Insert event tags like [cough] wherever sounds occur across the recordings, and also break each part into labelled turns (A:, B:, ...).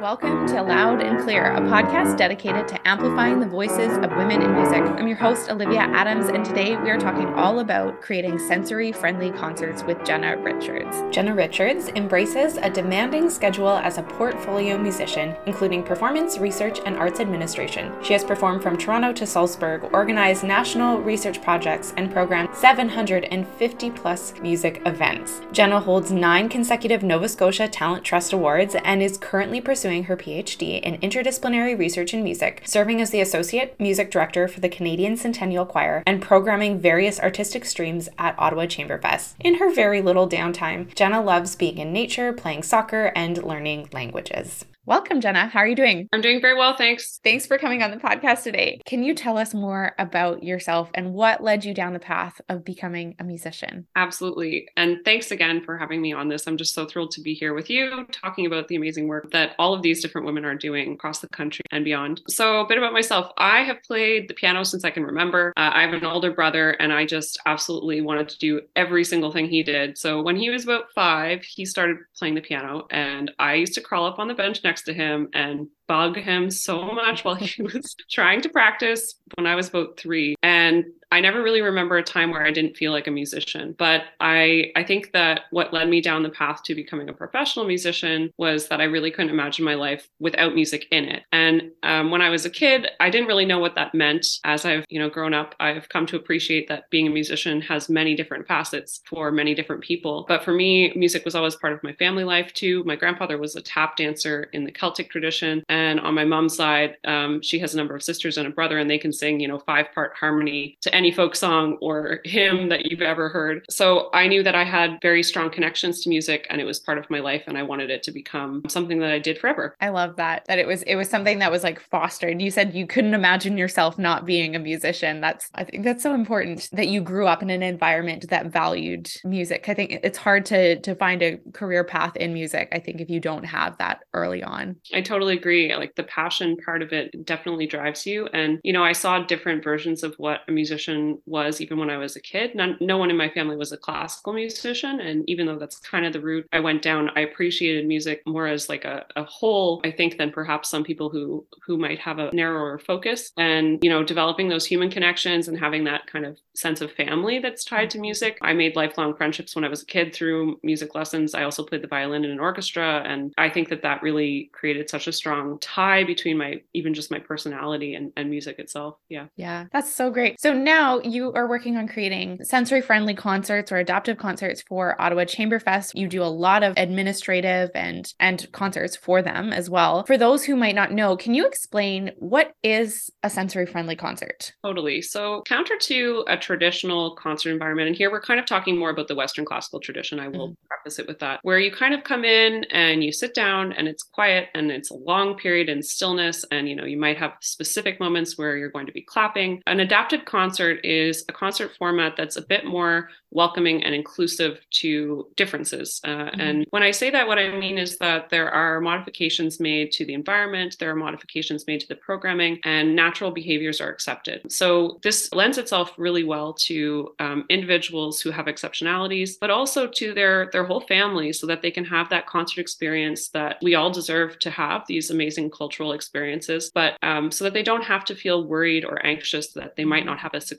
A: Welcome to Loud and Clear, a podcast dedicated to amplifying the voices of women in music. I'm your host, Olivia Adams, and today we are talking all about creating sensory friendly concerts with Jenna Richards. Jenna Richards embraces a demanding schedule as a portfolio musician, including performance, research, and arts administration. She has performed from Toronto to Salzburg, organized national research projects, and programmed 750 plus music events. Jenna holds nine consecutive Nova Scotia Talent Trust Awards and is currently pursuing pursuing her PhD in interdisciplinary research in music, serving as the Associate Music Director for the Canadian Centennial Choir, and programming various artistic streams at Ottawa Chamberfest. In her very little downtime, Jenna loves being in nature, playing soccer, and learning languages. Welcome, Jenna. How are you doing?
B: I'm doing very well, thanks.
A: Thanks for coming on the podcast today. Can you tell us more about yourself and what led you down the path of becoming a musician?
B: Absolutely. And thanks again for having me on this. I'm just so thrilled to be here with you, talking about the amazing work that all of these different women are doing across the country and beyond. So, a bit about myself I have played the piano since I can remember. Uh, I have an older brother, and I just absolutely wanted to do every single thing he did. So, when he was about five, he started playing the piano, and I used to crawl up on the bench next next to him and bug him so much while he [laughs] was trying to practice when I was about three. And I never really remember a time where I didn't feel like a musician, but I I think that what led me down the path to becoming a professional musician was that I really couldn't imagine my life without music in it. And um, when I was a kid, I didn't really know what that meant. As I've you know grown up, I've come to appreciate that being a musician has many different facets for many different people. But for me, music was always part of my family life too. My grandfather was a tap dancer in the Celtic tradition, and on my mom's side, um, she has a number of sisters and a brother, and they can sing you know five part harmony to any folk song or hymn that you've ever heard. So I knew that I had very strong connections to music and it was part of my life and I wanted it to become something that I did forever.
A: I love that that it was it was something that was like fostered. You said you couldn't imagine yourself not being a musician. That's I think that's so important that you grew up in an environment that valued music. I think it's hard to to find a career path in music. I think if you don't have that early on.
B: I totally agree. Like the passion part of it definitely drives you and you know I saw different versions of what a musician musician was even when I was a kid. None, no one in my family was a classical musician. And even though that's kind of the route I went down, I appreciated music more as like a, a whole, I think, than perhaps some people who who might have a narrower focus. And, you know, developing those human connections and having that kind of sense of family that's tied to music. I made lifelong friendships when I was a kid through music lessons. I also played the violin in an orchestra. And I think that that really created such a strong tie between my, even just my personality and, and music itself. Yeah.
A: Yeah. That's so great. So now now you are working on creating sensory friendly concerts or adaptive concerts for Ottawa Chamberfest. You do a lot of administrative and and concerts for them as well. For those who might not know, can you explain what is a sensory friendly concert?
B: Totally. So counter to a traditional concert environment, and here we're kind of talking more about the Western classical tradition. I will mm-hmm. preface it with that, where you kind of come in and you sit down and it's quiet and it's a long period in stillness, and you know you might have specific moments where you're going to be clapping. An adaptive concert concert is a concert format that's a bit more welcoming and inclusive to differences. Uh, mm-hmm. And when I say that, what I mean is that there are modifications made to the environment, there are modifications made to the programming, and natural behaviors are accepted. So this lends itself really well to um, individuals who have exceptionalities, but also to their their whole family, so that they can have that concert experience that we all deserve to have these amazing cultural experiences, but um, so that they don't have to feel worried or anxious that they might not have a successful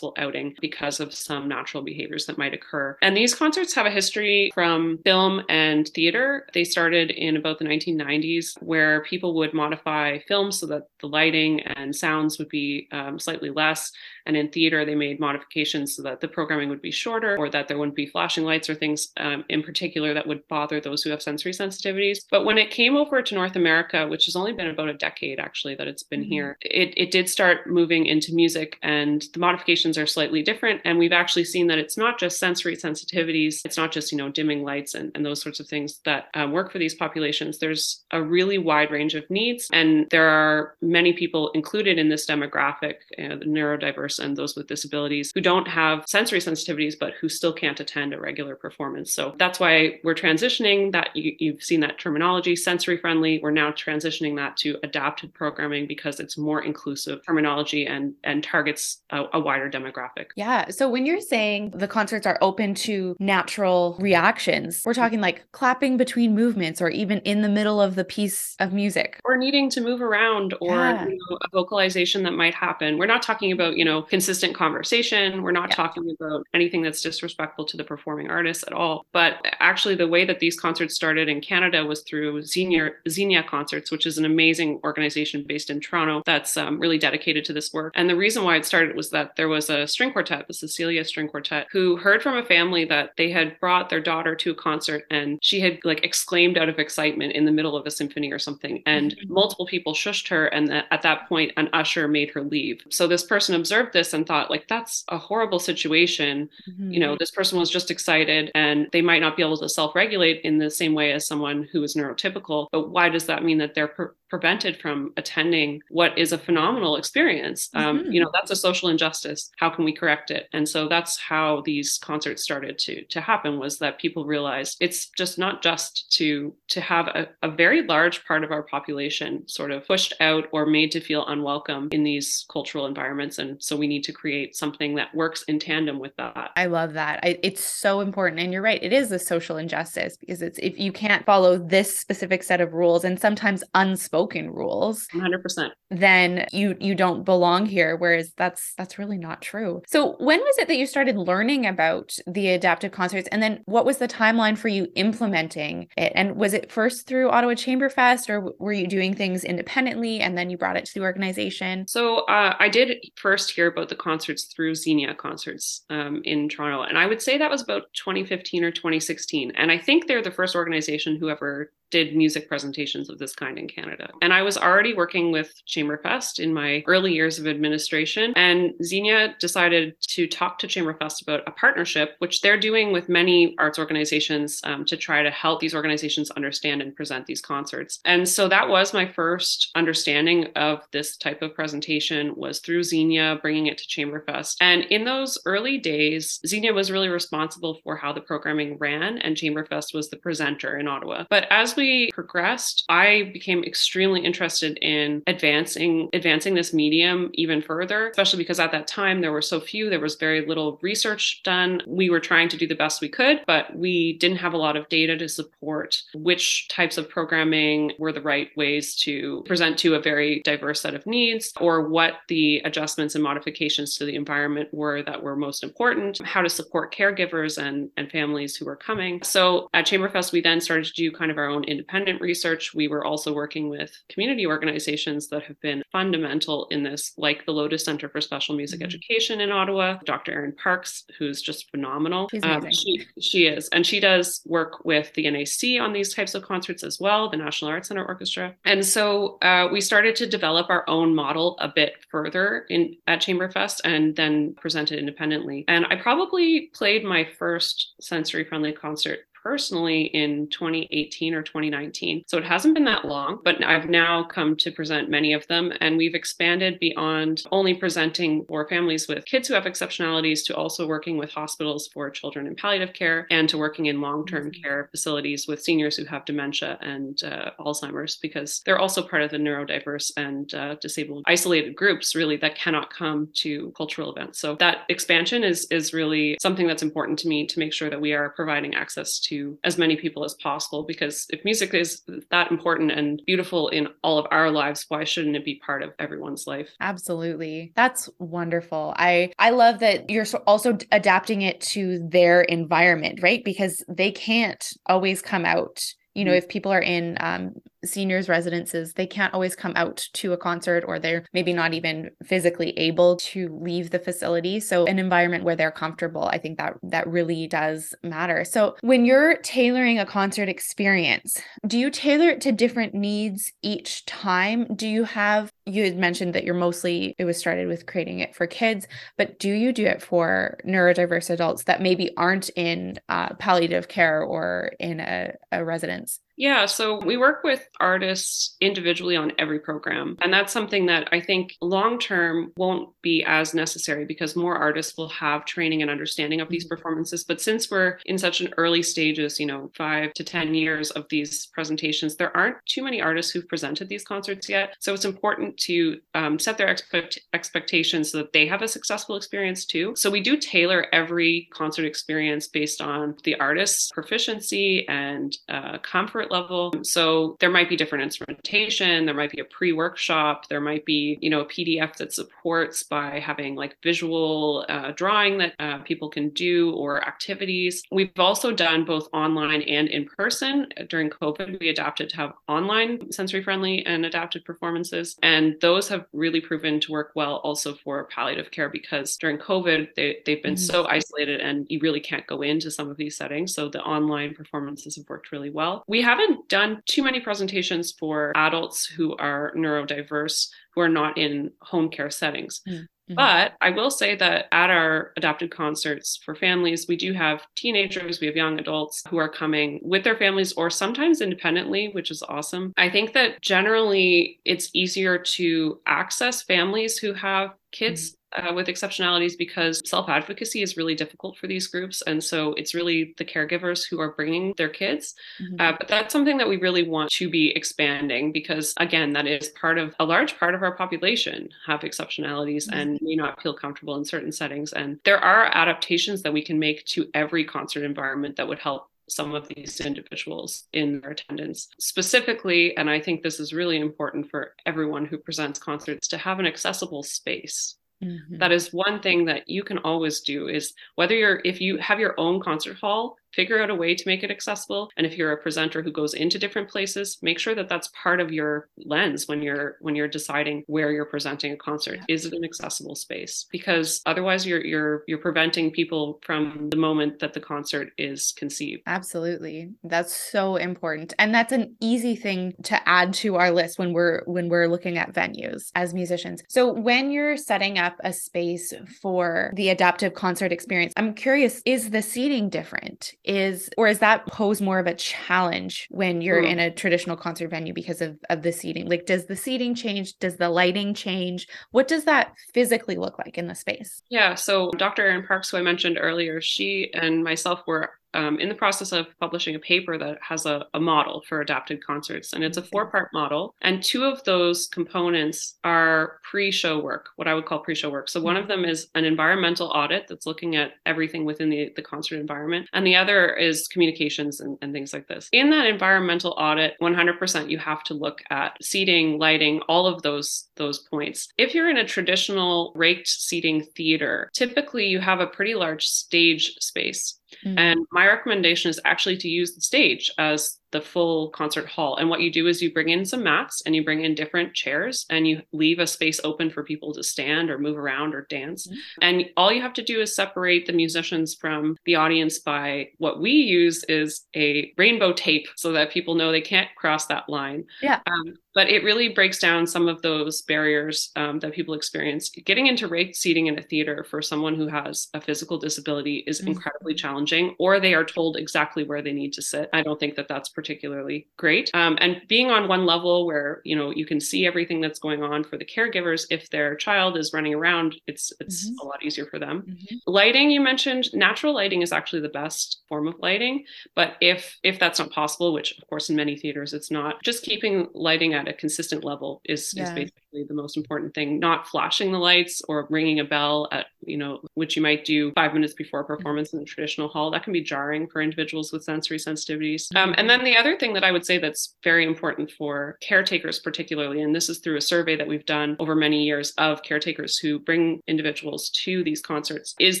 B: outing because of some natural behaviors that might occur. And these concerts have a history from film and theater. They started in about the 1990s, where people would modify films so that the lighting and sounds would be um, slightly less. And in theater, they made modifications so that the programming would be shorter or that there wouldn't be flashing lights or things um, in particular that would bother those who have sensory sensitivities. But when it came over to North America, which has only been about a decade actually that it's been mm-hmm. here, it, it did start moving into music and the modifications are slightly different. And we've actually seen that it's not just sensory sensitivities, it's not just, you know, dimming lights and, and those sorts of things that um, work for these populations. There's a really wide range of needs. And there are many people included in this demographic, you know, the neurodiverse and those with disabilities who don't have sensory sensitivities, but who still can't attend a regular performance. So that's why we're transitioning that. You, have seen that terminology, sensory friendly. We're now transitioning that to adapted programming because it's more inclusive terminology and, and targets a, a wider demographic.
A: Yeah. So when you're saying the concerts are open to natural reactions, we're talking like clapping between movements or even in the middle of the piece of music.
B: Or needing to move around or yeah. you know, a vocalization that might happen. We're not talking about, you know, consistent conversation. We're not yeah. talking about anything that's disrespectful to the performing artists at all. But actually the way that these concerts started in Canada was through Xenia, Xenia Concerts, which is an amazing organization based in Toronto that's um, really dedicated to this work. And the reason why it started was that there was a string quartet, the Cecilia String Quartet, who heard from a family that they had brought their daughter to a concert and she had like exclaimed out of excitement in the middle of a symphony or something. And mm-hmm. multiple people shushed her. And at that point, an usher made her leave. So this person observed this and thought, like, that's a horrible situation. Mm-hmm. You know, this person was just excited and they might not be able to self regulate in the same way as someone who is neurotypical. But why does that mean that they're per- prevented from attending what is a phenomenal experience. Um, mm-hmm. You know, that's a social injustice. How can we correct it? And so that's how these concerts started to to happen. Was that people realized it's just not just to to have a, a very large part of our population sort of pushed out or made to feel unwelcome in these cultural environments, and so we need to create something that works in tandem with that.
A: I love that. I, it's so important, and you're right. It is a social injustice because it's if you can't follow this specific set of rules and sometimes unspoken rules
B: 100%
A: then you you don't belong here whereas that's that's really not true so when was it that you started learning about the adaptive concerts and then what was the timeline for you implementing it and was it first through ottawa chamberfest or were you doing things independently and then you brought it to the organization
B: so uh, i did first hear about the concerts through xenia concerts um, in toronto and i would say that was about 2015 or 2016 and i think they're the first organization who ever did music presentations of this kind in Canada. And I was already working with Chamberfest in my early years of administration. And Xenia decided to talk to Chamberfest about a partnership, which they're doing with many arts organizations um, to try to help these organizations understand and present these concerts. And so that was my first understanding of this type of presentation was through Xenia, bringing it to Chamberfest. And in those early days, Xenia was really responsible for how the programming ran, and Chamberfest was the presenter in Ottawa. But as we progressed, I became extremely interested in advancing advancing this medium even further, especially because at that time there were so few, there was very little research done. We were trying to do the best we could, but we didn't have a lot of data to support which types of programming were the right ways to present to a very diverse set of needs or what the adjustments and modifications to the environment were that were most important, how to support caregivers and, and families who were coming. So at Chamberfest, we then started to do kind of our own independent research. We were also working with community organizations that have been fundamental in this, like the Lotus Centre for Special Music mm-hmm. Education in Ottawa, Dr. Erin Parks, who's just phenomenal.
A: Um,
B: she, she is. And she does work with the NAC on these types of concerts as well, the National Arts Center Orchestra. And so uh, we started to develop our own model a bit further in at Chamberfest and then presented independently. And I probably played my first sensory friendly concert personally in 2018 or 2019. So it hasn't been that long, but I've now come to present many of them. And we've expanded beyond only presenting for families with kids who have exceptionalities to also working with hospitals for children in palliative care and to working in long term mm-hmm. care facilities with seniors who have dementia and uh, Alzheimer's, because they're also part of the neurodiverse and uh, disabled isolated groups, really, that cannot come to cultural events. So that expansion is, is really something that's important to me to make sure that we are providing access to as many people as possible because if music is that important and beautiful in all of our lives why shouldn't it be part of everyone's life?
A: Absolutely. That's wonderful. I i love that you're also adapting it to their environment right? Because they can't always come out you know, mm-hmm. if people are in um, seniors residences, they can't always come out to a concert or they're maybe not even physically able to leave the facility. So an environment where they're comfortable, I think that that really does matter. So when you're tailoring a concert experience, do you tailor it to different needs each time? Do you have you had mentioned that you're mostly it was started with creating it for kids but do you do it for neurodiverse adults that maybe aren't in uh, palliative care or in a, a residence
B: yeah, so we work with artists individually on every program. And that's something that I think long term won't be as necessary because more artists will have training and understanding of these mm-hmm. performances. But since we're in such an early stages, you know, five to 10 years of these presentations, there aren't too many artists who've presented these concerts yet. So it's important to um, set their expect- expectations so that they have a successful experience too. So we do tailor every concert experience based on the artist's proficiency and uh, comfort level. So there might be different instrumentation, there might be a pre-workshop, there might be, you know, a PDF that supports by having like visual uh, drawing that uh, people can do or activities. We've also done both online and in person. During COVID, we adapted to have online sensory friendly and adapted performances. And those have really proven to work well also for palliative care because during COVID, they, they've been mm-hmm. so isolated and you really can't go into some of these settings. So the online performances have worked really well. We have haven't done too many presentations for adults who are neurodiverse who are not in home care settings. Mm. Mm-hmm. But I will say that at our adapted concerts for families, we do have teenagers, we have young adults who are coming with their families or sometimes independently, which is awesome. I think that generally it's easier to access families who have kids uh, with exceptionalities because self advocacy is really difficult for these groups. And so it's really the caregivers who are bringing their kids. Mm-hmm. Uh, but that's something that we really want to be expanding because, again, that is part of a large part of our population have exceptionalities mm-hmm. and may not feel comfortable in certain settings. And there are adaptations that we can make to every concert environment that would help some of these individuals in their attendance. Specifically, and I think this is really important for everyone who presents concerts to have an accessible space Mm-hmm. That is one thing that you can always do is whether you're if you have your own concert hall figure out a way to make it accessible. And if you're a presenter who goes into different places make sure that that's part of your lens when you're when you're deciding where you're presenting a concert. Is it an accessible space? Because otherwise you're you're you're preventing people from the moment that the concert is conceived.
A: Absolutely. That's so important. And that's an easy thing to add to our list when we're when we're looking at venues as musicians. So when you're setting up a space for the adaptive concert experience i'm curious is the seating different is or is that pose more of a challenge when you're mm. in a traditional concert venue because of, of the seating? Like does the seating change? Does the lighting change? What does that physically look like in the space?
B: Yeah so dr erin parks who i mentioned earlier she and myself were um, in the process of publishing a paper that has a, a model for adapted concerts, and it's a four part model. And two of those components are pre show work, what I would call pre show work. So, one of them is an environmental audit that's looking at everything within the, the concert environment, and the other is communications and, and things like this. In that environmental audit, 100% you have to look at seating, lighting, all of those, those points. If you're in a traditional raked seating theater, typically you have a pretty large stage space Mm-hmm. And my recommendation is actually to use the stage as the full concert hall. And what you do is you bring in some mats and you bring in different chairs and you leave a space open for people to stand or move around or dance. Mm-hmm. And all you have to do is separate the musicians from the audience by what we use is a rainbow tape so that people know they can't cross that line.
A: Yeah. Um,
B: but it really breaks down some of those barriers um, that people experience. Getting into raked seating in a theater for someone who has a physical disability is mm-hmm. incredibly challenging, or they are told exactly where they need to sit. I don't think that that's particularly great. Um, and being on one level where you know you can see everything that's going on for the caregivers, if their child is running around, it's it's mm-hmm. a lot easier for them. Mm-hmm. Lighting, you mentioned, natural lighting is actually the best form of lighting. But if if that's not possible, which of course in many theaters it's not, just keeping lighting at a consistent level is, yeah. is basically the most important thing. Not flashing the lights or ringing a bell at, you know, which you might do five minutes before a performance in a traditional hall. That can be jarring for individuals with sensory sensitivities. Um, and then the other thing that I would say that's very important for caretakers, particularly, and this is through a survey that we've done over many years of caretakers who bring individuals to these concerts, is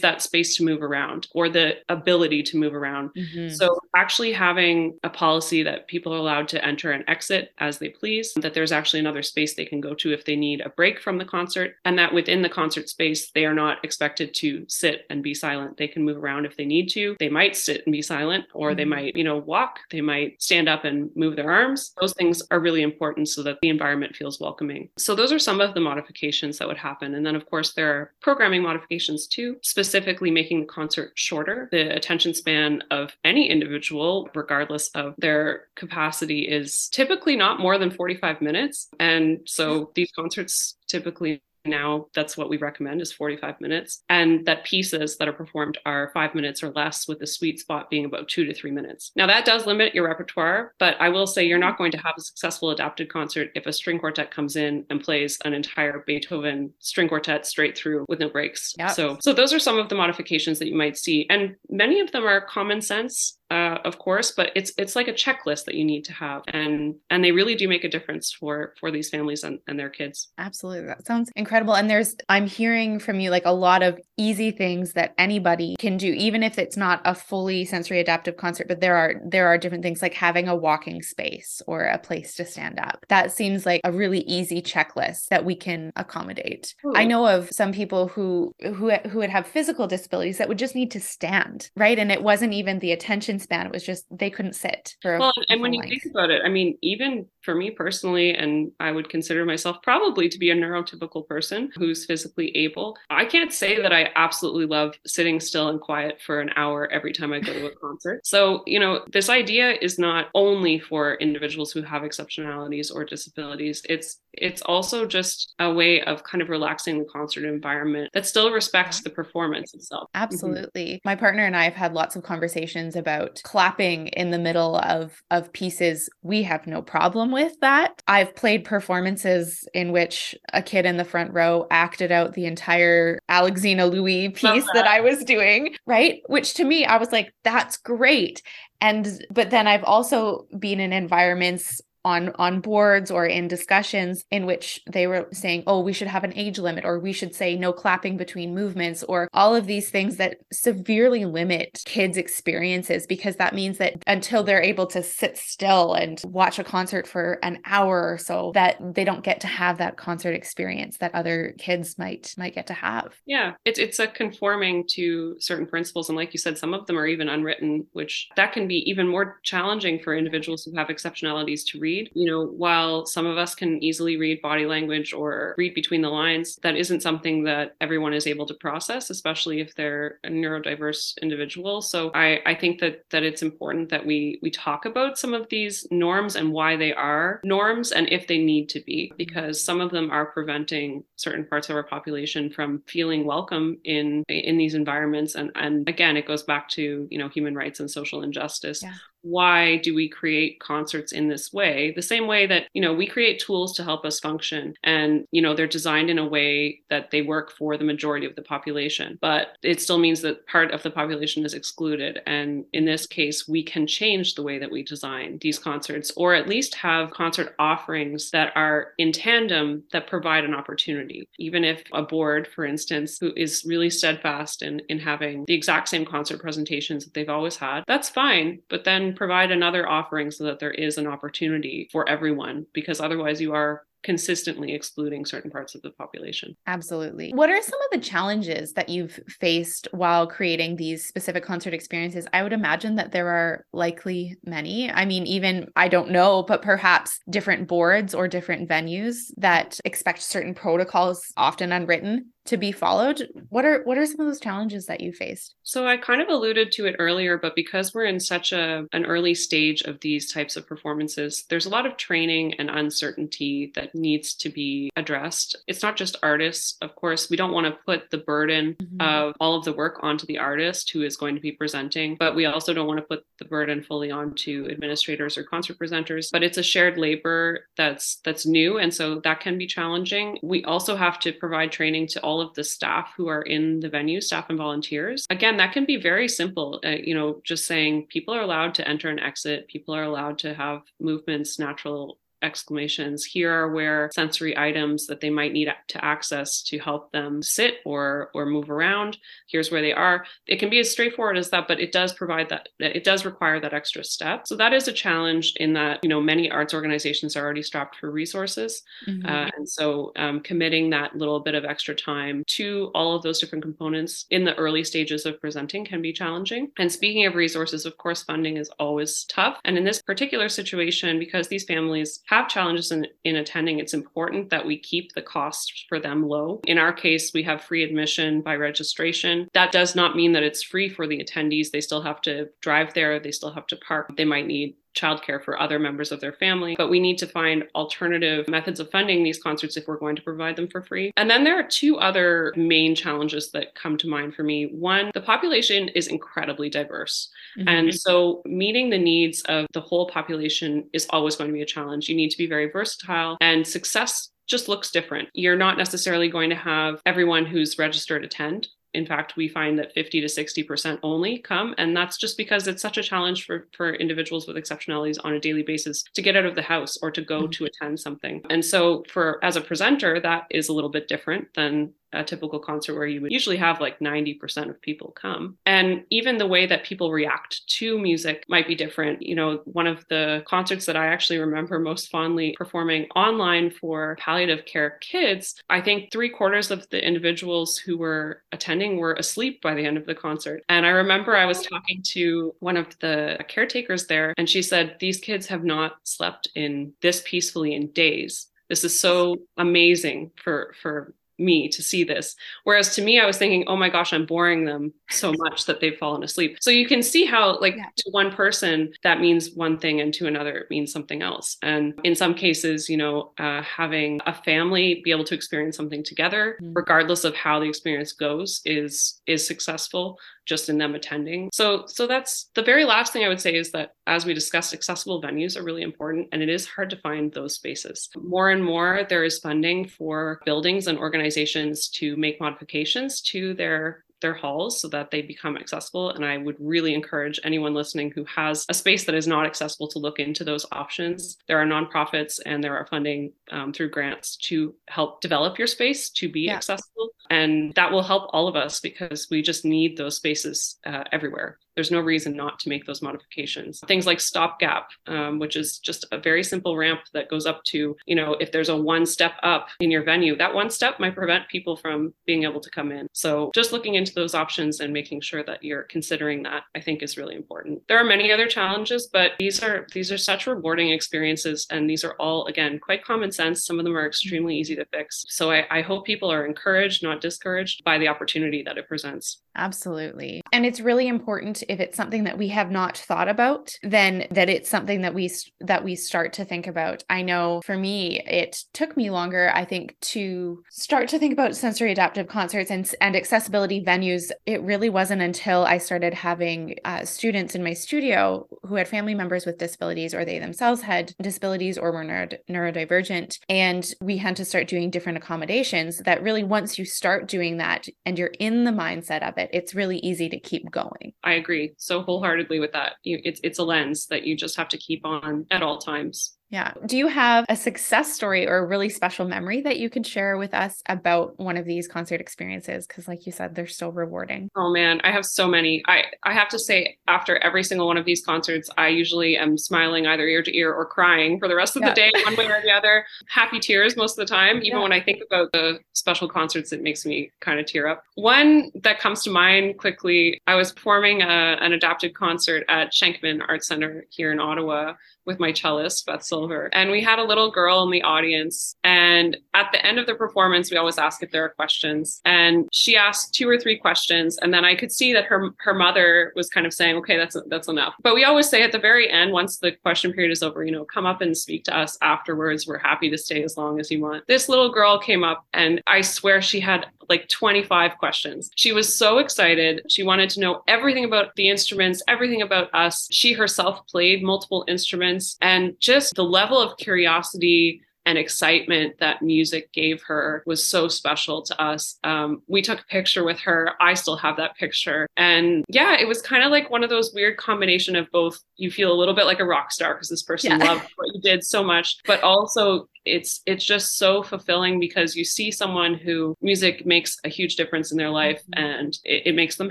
B: that space to move around or the ability to move around. Mm-hmm. So actually having a policy that people are allowed to enter and exit as they please that there's actually another space they can go to if they need a break from the concert, and that within the concert space, they are not expected to sit and be silent. They can move around if they need to. They might sit and be silent, or mm-hmm. they might, you know, walk. They might stand up and move their arms. Those things are really important so that the environment feels welcoming. So those are some of the modifications that would happen. And then, of course, there are programming modifications too, specifically making the concert shorter. The attention span of any individual, regardless of their capacity, is typically not more than 45 minutes. And so these concerts typically now that's what we recommend is 45 minutes. And that pieces that are performed are five minutes or less with the sweet spot being about two to three minutes. Now that does limit your repertoire but i will say you're not going to have a successful adapted concert if a string quartet comes in and plays an entire beethoven string quartet straight through with no breaks. Yep. so so those are some of the modifications that you might see. And many of them are common sense uh, of course but it's it's like a checklist that you need to have. And and they really do make a difference for for these families and, and their kids.
A: Absolutely. That sounds incredible. And there's i'm hearing from you like a lot of easy things that anybody can do even if it's not a fully sensory adaptive concert but there are there are different things like having a walking space or a place to stand up. That seems like a really easy checklist that we can accommodate. Ooh. i know of some people who who who would have physical disabilities that would just need to stand right? And it wasn't even the attention attention span. It was just they couldn't sit for.
B: Well, and when you think about it, I mean, even for me personally, and I would consider myself probably to be a neurotypical person who's physically able. I can't say that I absolutely love sitting still and quiet for an hour every time I go to a concert. So, you know, this idea is not only for individuals who have exceptionalities or disabilities. It's it's also just a way of kind of relaxing the concert environment that still respects the performance itself.
A: Mm-hmm. Absolutely. Mm-hmm. My partner and I have had lots of conversations about clapping in the middle of of pieces. We have no problem with that. I've played performances in which a kid in the front row acted out the entire Alexina Louie piece that. that I was doing, right? Which to me I was like that's great and but then i've also been in environments on on boards or in discussions in which they were saying oh we should have an age limit or we should say no clapping between movements or all of these things that severely limit kids experiences because that means that until they're able to sit still and watch a concert for an hour or so that they don't get to have that concert experience that other kids might might get to have.
B: Yeah it's it's a conforming to certain principles and like you said some of them are even unwritten which that can be even more challenging for individuals who have exceptionalities to read read. You know, while some of us can easily read body language or read between the lines, that isn't something that everyone is able to process, especially if they're a neurodiverse individual. So I, I think that that it's important that we we talk about some of these norms and why they are norms and if they need to be, because some of them are preventing certain parts of our population from feeling welcome in in these environments. And and again, it goes back to you know human rights and social injustice. Yeah why do we create concerts in this way? The same way that you know we create tools to help us function and you know they're designed in a way that they work for the majority of the population but it still means that part of the population is excluded. And in this case we can change the way that we design these concerts or at least have concert offerings that are in tandem that provide an opportunity. Even if a board for instance who is really steadfast in in having the exact same concert presentations that they've always had that's fine. But then provide another offering so that there is an opportunity for everyone because otherwise you are consistently excluding certain parts of the population.
A: Absolutely. What are some of the challenges that you've faced while creating these specific concert experiences? I would imagine that there are likely many. I mean, even I don't know, but perhaps different boards or different venues that expect certain protocols, often unwritten, to be followed what are what are some of those challenges that you faced?
B: So i kind of alluded to it earlier but because we're in such a an early stage of these types of performances there's a lot of training and uncertainty that needs to be addressed. It's not just artists of course. We don't want to put the burden mm-hmm. of all of the work onto the artist who is going to be presenting but we also don't want to put the burden fully onto administrators or concert presenters. But it's a shared labor that's that's new and so that can be challenging. We also have to provide training to all all of the staff who are in the venue, staff and volunteers. Again, that can be very simple. Uh, you know, just saying people are allowed to enter and exit, people are allowed to have movements, natural exclamations. Here are where sensory items that they might need to access to help them sit or or move around. Here's where they are. It can be as straightforward as that, but it does provide that it does require that extra step. So that is a challenge in that you know many arts organizations are already strapped for resources, mm-hmm. uh, and so um, committing that little bit of extra time to all of those different components in the early stages of presenting can be challenging. And speaking of resources, of course, funding is always tough. And in this particular situation, because these families have challenges in, in attending, it's important that we keep the costs for them low. In our case, we have free admission by registration. That does not mean that it's free for the attendees. They still have to drive there, they still have to park, they might need childcare for other members of their family. But we need to find alternative methods of funding these concerts if we're going to provide them for free. And then there are two other main challenges that come to mind for me. One, the population is incredibly diverse. Mm-hmm. And so meeting the needs of the whole population is always going to be a challenge. You need to be very versatile and success just looks different. You're not necessarily going to have everyone who's registered attend in fact, we find that 50 to 60% only come. And that's just because it's such a challenge for, for individuals with exceptionalities on a daily basis to get out of the house or to go mm-hmm. to attend something. And so for as a presenter, that is a little bit different than a typical concert where you would usually have like 90% of people come. And even the way that people react to music might be different. You know, one of the concerts that I actually remember most fondly performing online for palliative care kids, I think three quarters of the individuals who were attending were asleep by the end of the concert. And I remember I was talking to one of the caretakers there, and she said, These kids have not slept in this peacefully in days this is so amazing for for me to see this. Whereas to me, I was thinking, oh my gosh, I'm boring them so much that they've fallen asleep. So you can see how, like, yeah. to one person, that means one thing, and to another, it means something else. And in some cases, you know, uh, having a family be able to experience something together, mm-hmm. regardless of how the experience goes, is is successful just in them attending. So so that's the very last thing I would say is that as we discussed accessible venues are really important and it is hard to find those spaces. More and more there is funding for buildings and organizations to make modifications to their their halls so that they become accessible. And I would really encourage anyone listening who has a space that is not accessible to look into those options. There are nonprofits and there are funding um, through grants to help develop your space to be yeah. accessible. And that will help all of us because we just need those spaces uh, everywhere there's no reason not to make those modifications. Things like stopgap, um, which is just a very simple ramp that goes up to, you know, if there's a one step up in your venue, that one step might prevent people from being able to come in. So just looking into those options and making sure that you're considering that, I think is really important. There are many other challenges, but these are these are such rewarding experiences, and these are all again quite common sense. Some of them are extremely easy to fix. So I, I hope people are encouraged, not discouraged, by the opportunity that it presents.
A: Absolutely. And it's really important if it's something that we have not thought about, then that it's something that we that we start to think about. I know for me it took me longer I think to start to think about sensory adaptive concerts and and accessibility venues. It really wasn't until I started having uh, students in my studio who had family members with disabilities or they themselves had disabilities or were neuro- neurodivergent and we had to start doing different accommodations that really once you start doing that and you're in the mindset of it it, it's really easy to keep going.
B: I agree so wholeheartedly with that. You, it's it's a lens that you just have to keep on at all times.
A: Yeah. Do you have a success story or a really special memory that you can share with us about one of these concert experiences? Because, like you said, they're so rewarding.
B: Oh man, I have so many. I I have to say, after every single one of these concerts, I usually am smiling either ear to ear or crying for the rest of yeah. the day, one way or the other. Happy tears most of the time. Even yeah. when I think about the special concerts, it makes me kind of tear up. One that comes to mind quickly, I was performing a, an adapted concert at Shenkman Art Center here in Ottawa with my cellist, Beth Silver. And we had a little girl in the audience. And at the end of the performance, we always ask if there are questions. And she asked two or three questions. And then I could see that her her mother was kind of saying, okay, that's that's enough. But we always say at the very end, once the question period is over, you know, come up and speak to us afterwards. We're happy to stay as long as you want. This little girl came up and I swear she had like 25 questions. She was so excited. She wanted to know everything about the instruments, everything about us. She herself played multiple instruments and just the level of curiosity and excitement that music gave her was so special to us. Um, we took a picture with her. I still have that picture. And yeah, it was kind of like one of those weird combination of both you feel a little bit like a rock star because this person yeah. loved what you did so much, but also it's it's just so fulfilling because you see someone who music makes a huge difference in their life mm-hmm. and it, it, makes them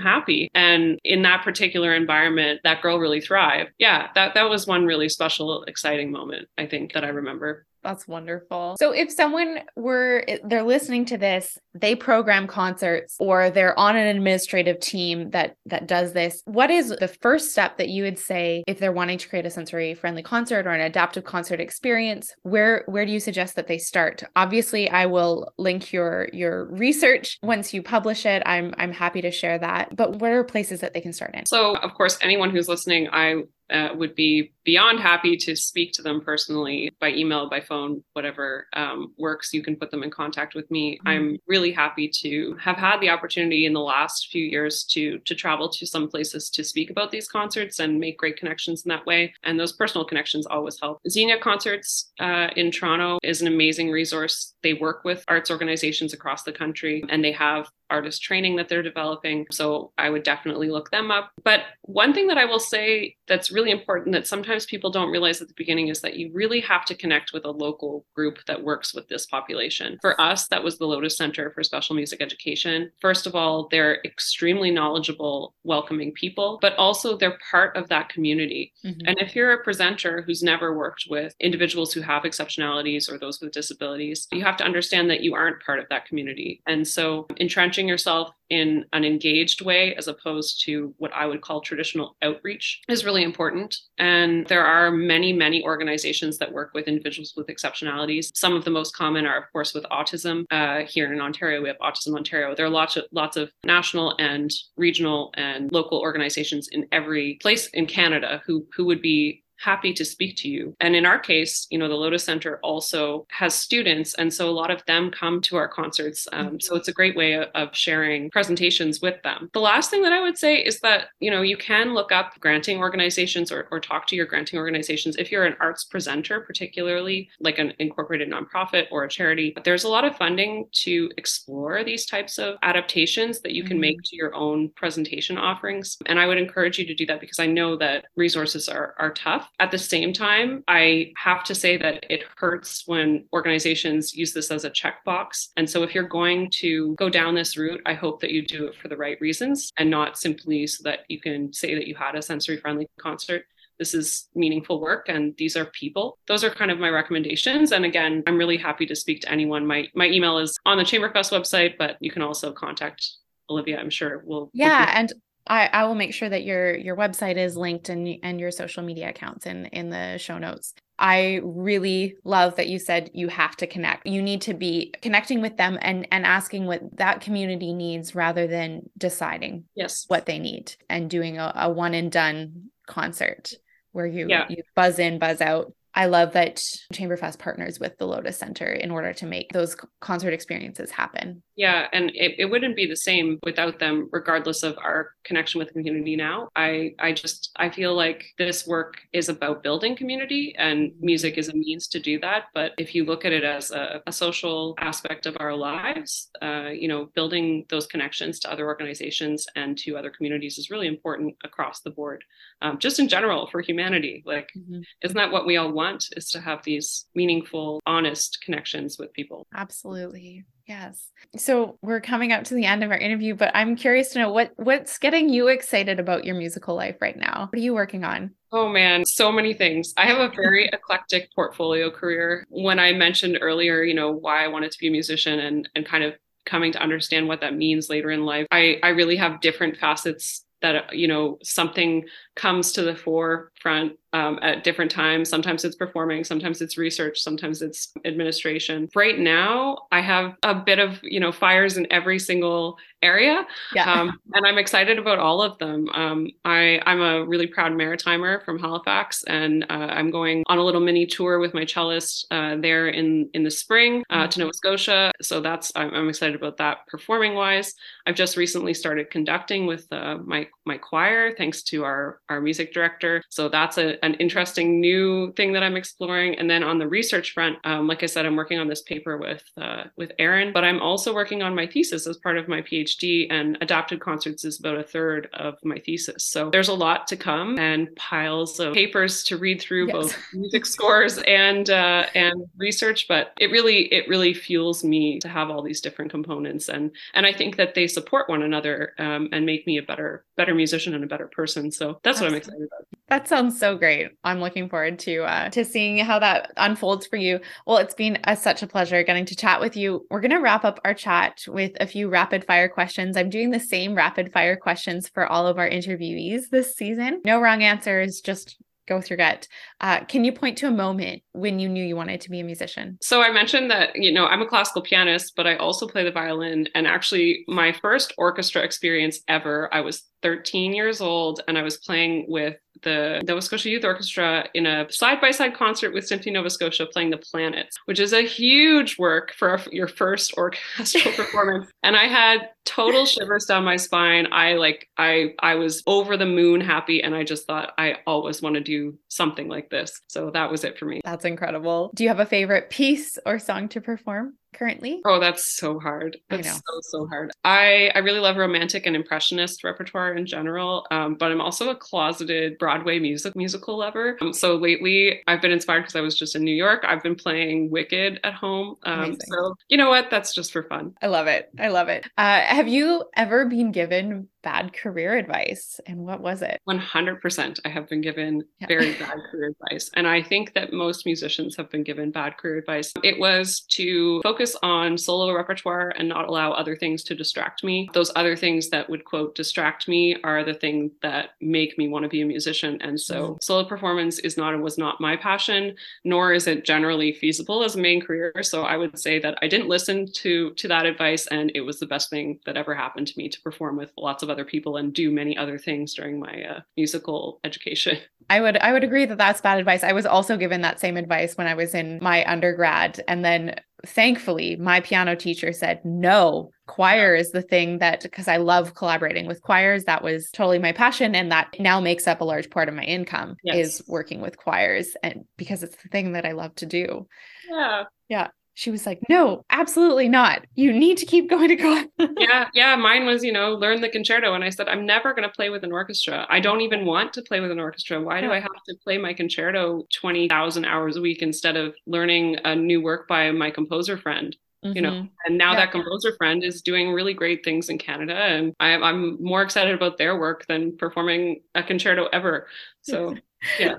B: happy and in that particular environment that girl really thrived yeah that that was one really special exciting moment i think that i remember
A: that's wonderful. So if someone were they're listening to this, they program concerts or they're on an administrative team that that does this, what is the first step that you would say if they're wanting to create a sensory friendly concert or an adaptive concert experience? Where where do you suggest that they start? Obviously, I will link your your research once you publish it. I'm I'm happy to share that. But what are places that they can start in?
B: So, of course, anyone who's listening, I uh, would be beyond happy to speak to them personally by email, by phone, whatever um, works. You can put them in contact with me. Mm-hmm. I'm really happy to have had the opportunity in the last few years to to travel to some places to speak about these concerts and make great connections in that way. And those personal connections always help. Xenia Concerts uh, in Toronto is an amazing resource. They work with arts organizations across the country, and they have artist training that they're developing. So I would definitely look them up. But one thing that I will say that's really important that sometimes people don't realize at the beginning is that you really have to connect with a local group that works with this population. For us, that was the Lotus Centre for Special Music Education. First of all, they're extremely knowledgeable, welcoming people, but also they're part of that community. Mm-hmm. And if you're a presenter who's never worked with individuals who have exceptionalities or those with disabilities, you have to understand that you aren't part of that community. And so entrenching yourself in an engaged way as opposed to what I would call traditional outreach is really important. And there are many, many organizations that work with individuals with exceptionalities. Some of the most common are, of course, with autism. Uh, here in Ontario, we have Autism Ontario. There are lots of lots of national and regional and local organizations in every place in Canada who who would be happy to speak to you. And in our case, you know, the Lotus Centre also has students. And so a lot of them come to our concerts. Um, mm-hmm. so it's a great way of sharing presentations with them. The last thing that I would say is that, you know, you can look up granting organizations or, or talk to your granting organizations. If you're an arts presenter, particularly like an incorporated nonprofit or a charity, there's a lot of funding to explore these types of adaptations that you can make mm-hmm. to your own presentation offerings. And I would encourage you to do that because I know that resources are, are tough at the same time, I have to say that it hurts when organizations use this as a checkbox. And so if you're going to go down this route, I hope that you do it for the right reasons and not simply so that you can say that you had a sensory friendly concert. This is meaningful work and these are people. Those are kind of my recommendations. And again i'm really happy to speak to anyone. My my email is on the chamberfest website but you can also contact olivia i'm sure we'll
A: yeah and I, I will make sure that your your website is linked and and your social media accounts in in the show notes. I really love that you said you have to connect. You need to be connecting with them and and asking what that community needs rather than deciding
B: yes
A: what they need and doing a, a one and done concert where you yeah. you buzz in, buzz out. I love that Chamberfest partners with the Lotus Centre in order to make those concert experiences happen.
B: Yeah, and it, it wouldn't be the same without them, regardless of our connection with the community now. I, I just I feel like this work is about building community and music is a means to do that. But if you look at it as a, a social aspect of our lives, uh, you know, building those connections to other organizations and to other communities is really important across the board. Um, just in general for humanity. Like, mm-hmm. isn't that what we all want is to have these meaningful, honest connections with people?
A: Absolutely. Yes. So we're coming up to the end of our interview, but I'm curious to know what what's getting you excited about your musical life right now. What are you working on?
B: Oh man, so many things. I have a very [laughs] eclectic portfolio career. When I mentioned earlier, you know, why I wanted to be a musician and and kind of coming to understand what that means later in life, I I really have different facets that you know something comes to the forefront um, at different times. Sometimes it's performing, sometimes it's research, sometimes it's administration. Right now, I have a bit of you know fires in every single area, yeah. um, and I'm excited about all of them. Um, I I'm a really proud Maritimer from Halifax, and uh, I'm going on a little mini tour with my cellist uh, there in in the spring uh, mm-hmm. to Nova Scotia. So that's I'm, I'm, excited about that performing wise. I've just recently started conducting with uh, my my choir, thanks to our our music director. So that's a a, an interesting new thing that I'm exploring. And then on the research front, um, like I said, I'm working on this paper with uh, with Erin, but I'm also working on my thesis as part of my PhD. And adapted concerts is about a third of my thesis. So there's a lot to come and piles of papers to read through, yes. both music scores and uh, and research. But it really it really fuels me to have all these different components, and and I think that they support one another um, and make me a better better musician and a better person. So that's what I'm excited about.
A: That sounds so great. I'm looking forward to uh, to seeing how that unfolds for you. Well, it's been a, such a pleasure getting to chat with you. We're going to wrap up our chat with a few rapid fire questions. I'm doing the same rapid fire questions for all of our interviewees this season. No wrong answers, just go with your gut. Uh, can you point to a moment when you knew you wanted to be a musician?
B: So I mentioned that, you know, I'm a classical pianist, but I also play the violin. And actually, my first orchestra experience ever, I was 13 years old and I was playing with the Nova Scotia Youth Orchestra in a side by side concert with Symphony Nova Scotia playing the planets, which is a huge work for your first orchestral [laughs] performance. And I had total [laughs] shivers down my spine. I like, I, I was over the moon happy. And I just thought I always want to do something like this. So that was it for me.
A: That's incredible. Do you have a favorite piece or song to perform? currently?
B: Oh, that's so hard. That's so so hard. I I really love romantic and impressionist repertoire in general, um, but I'm also a closeted Broadway music musical lover. Um, so lately, I've been inspired because I was just in New York. I've been playing Wicked at home. Um, so you know what? That's just for fun.
A: I love it. I love it. Uh, have you ever been given bad career advice and what was it
B: 100% i have been given yeah. very bad career advice and i think that most musicians have been given bad career advice it was to focus on solo repertoire and not allow other things to distract me those other things that would quote distract me are the things that make me want to be a musician and so mm-hmm. solo performance is not and was not my passion nor is it generally feasible as a main career so i would say that i didn't listen to to that advice and it was the best thing that ever happened to me to perform with lots of of other people and do many other things during my uh, musical education.
A: I would I would agree that that's bad advice. I was also given that same advice when I was in my undergrad and then thankfully my piano teacher said no choir is the thing that because i love collaborating with choirs that was totally my passion and that now makes up a large part of my income yes. is working with choirs and because it's the thing that i love to do
B: yeah
A: yeah she was like, no, absolutely not. You need to keep going to class. [laughs]
B: yeah. Yeah. Mine was, you know, learn the concerto. And I said, I'm never going to play with an orchestra. I don't even want to play with an orchestra. Why do I have to play my concerto 20,000 hours a week instead of learning a new work by my composer friend? Mm-hmm. you know mm-hmm. and now yeah. that composer friend is doing really great things in canada and I, i'm more excited about their work than performing a concerto ever so [laughs] yeah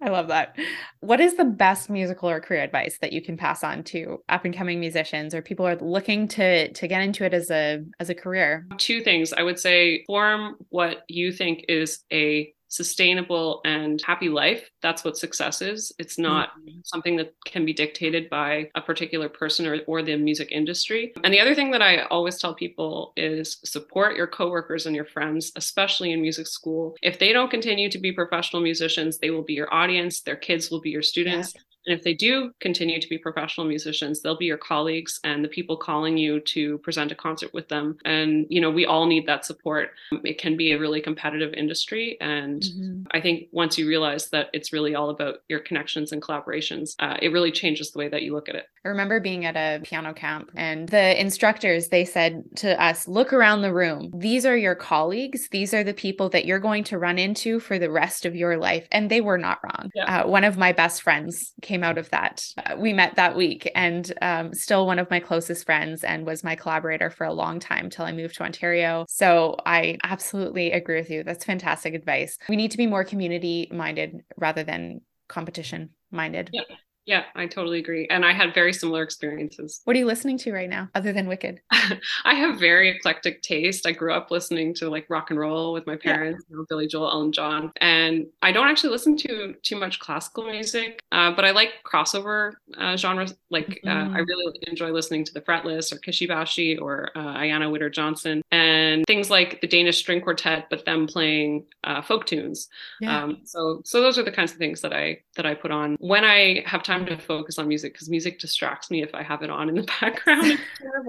A: I love that. What is the best musical or career advice that you can pass on to up and coming musicians or people are looking to to get into it as a as a career?
B: Two things. I would say form what you think is a sustainable and happy life. That's what success is. It's not mm-hmm. something that can be dictated by a particular person or, or the music industry. And the other thing that I always tell people is support your coworkers and your friends, especially in music school. If they don't continue to be professional musicians, they will be your audience, their kids will be your students. Yeah. And if they do continue to be professional musicians, they'll be your colleagues and the people calling you to present a concert with them. And, you know, we all need that support. It can be a really competitive industry. And mm-hmm. I think once you realize that it's really all about your connections and collaborations, uh, it really changes the way that you look at it.
A: I remember being at a piano camp and the instructors, they said to us, look around the room. These are your colleagues. These are the people that you're going to run into for the rest of your life. And they were not wrong. Yeah. Uh, one of my best friends came out of that. Uh, we met that week and um, still one of my closest friends and was my collaborator for a long time till I moved to Ontario. So I absolutely agree with you. That's fantastic advice. We need to be more community minded rather than competition minded.
B: Yeah, I totally agree. And I had very similar experiences.
A: What are you listening to right now other than Wicked? [laughs]
B: I have very eclectic taste. I grew up listening to like rock and roll with my parents, yeah. you know, Billy Joel, Elton John. And I don't actually listen to too much classical music, uh, but I like crossover uh, genres. Like mm-hmm. uh, I mm. really enjoy listening to the Fretless or Kishi Bashi or uh, Ayanna Witter Johnson and things like the Danish String Quartet, but them playing uh, folk tunes. Yeah. Um, so so those are the kinds of things that I that I put on when I have time time to focus on music because music distracts me if I have it on in the [laughs] background.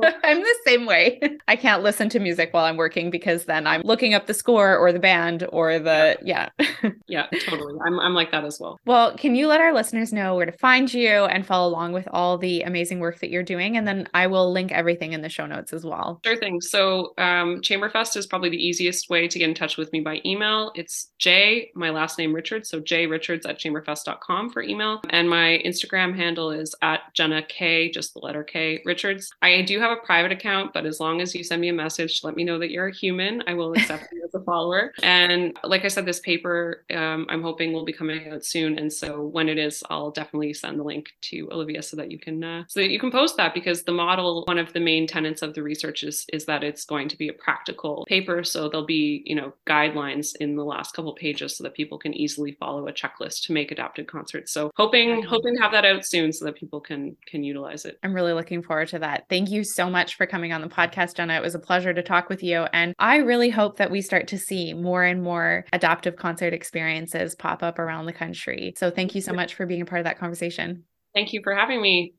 B: [laughs]
A: I'm the same way. I can't listen to music while I'm working because then I'm looking up the score or the band or the yeah. [laughs]
B: yeah, totally. I'm I'm like that as well.
A: Well, can you let our listeners know where to find you and follow along with all the amazing work that you're doing? And then I will link everything in the show notes as well.
B: Sure thing. So um, Chamberfest is probably the easiest way to get in touch with me by email. It's J, my last name Richards. So J Richards at chamberfest.com for email. And my Instagram handle is at Jenna K, just the letter K Richards. I do have a private account, but as long as you send me a message, let me know that you're a human. I will accept you as a follower. And like I said, this paper um, I'm hoping will be coming out soon. And so when it is, I'll definitely send the link to Olivia so that you can uh, so that you can post that because the model, one of the main tenets of the research is is that it's going to be a practical paper. So there'll be you know guidelines in the last couple pages so that people can easily follow a checklist to make adapted concerts. So hoping hoping to have that out soon so that people can can utilize it.
A: I'm really looking forward to that. Thank you so much for coming on the podcast, Jenna. It was a pleasure to talk with you. And I really hope that we start to see more and more adaptive concert experiences pop up around the country. So thank you so much for being a part of that conversation.
B: Thank you for having me.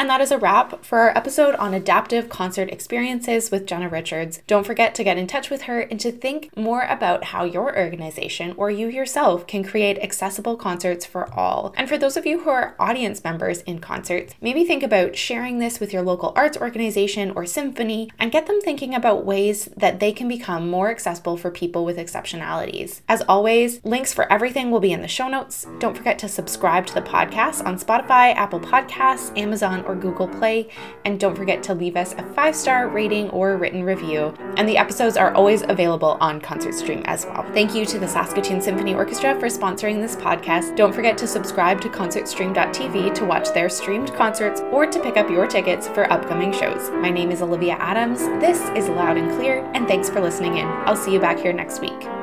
A: And that is a wrap for our episode on adaptive concert experiences with Jenna Richards. Don't forget to get in touch with her and to think more about how your organization or you yourself can create accessible concerts for all. And for those of you who are audience members in concerts, maybe think about sharing this with your local arts organization or symphony and get them thinking about ways that they can become more accessible for people with exceptionalities. As always, links for everything will be in the show notes. Don't forget to subscribe to the podcast on Spotify, Apple Podcasts, Amazon, or Google Play. And don't forget to leave us a five star rating or written review. And the episodes are always available on Concert Stream as well. Thank you to the Saskatoon Symphony Orchestra for sponsoring this podcast. Don't forget to subscribe to concertstream.tv to watch their streamed concerts or to pick up your tickets for upcoming shows. My name is Olivia Adams. This is Loud and Clear, and thanks for listening in. I'll see you back here next week.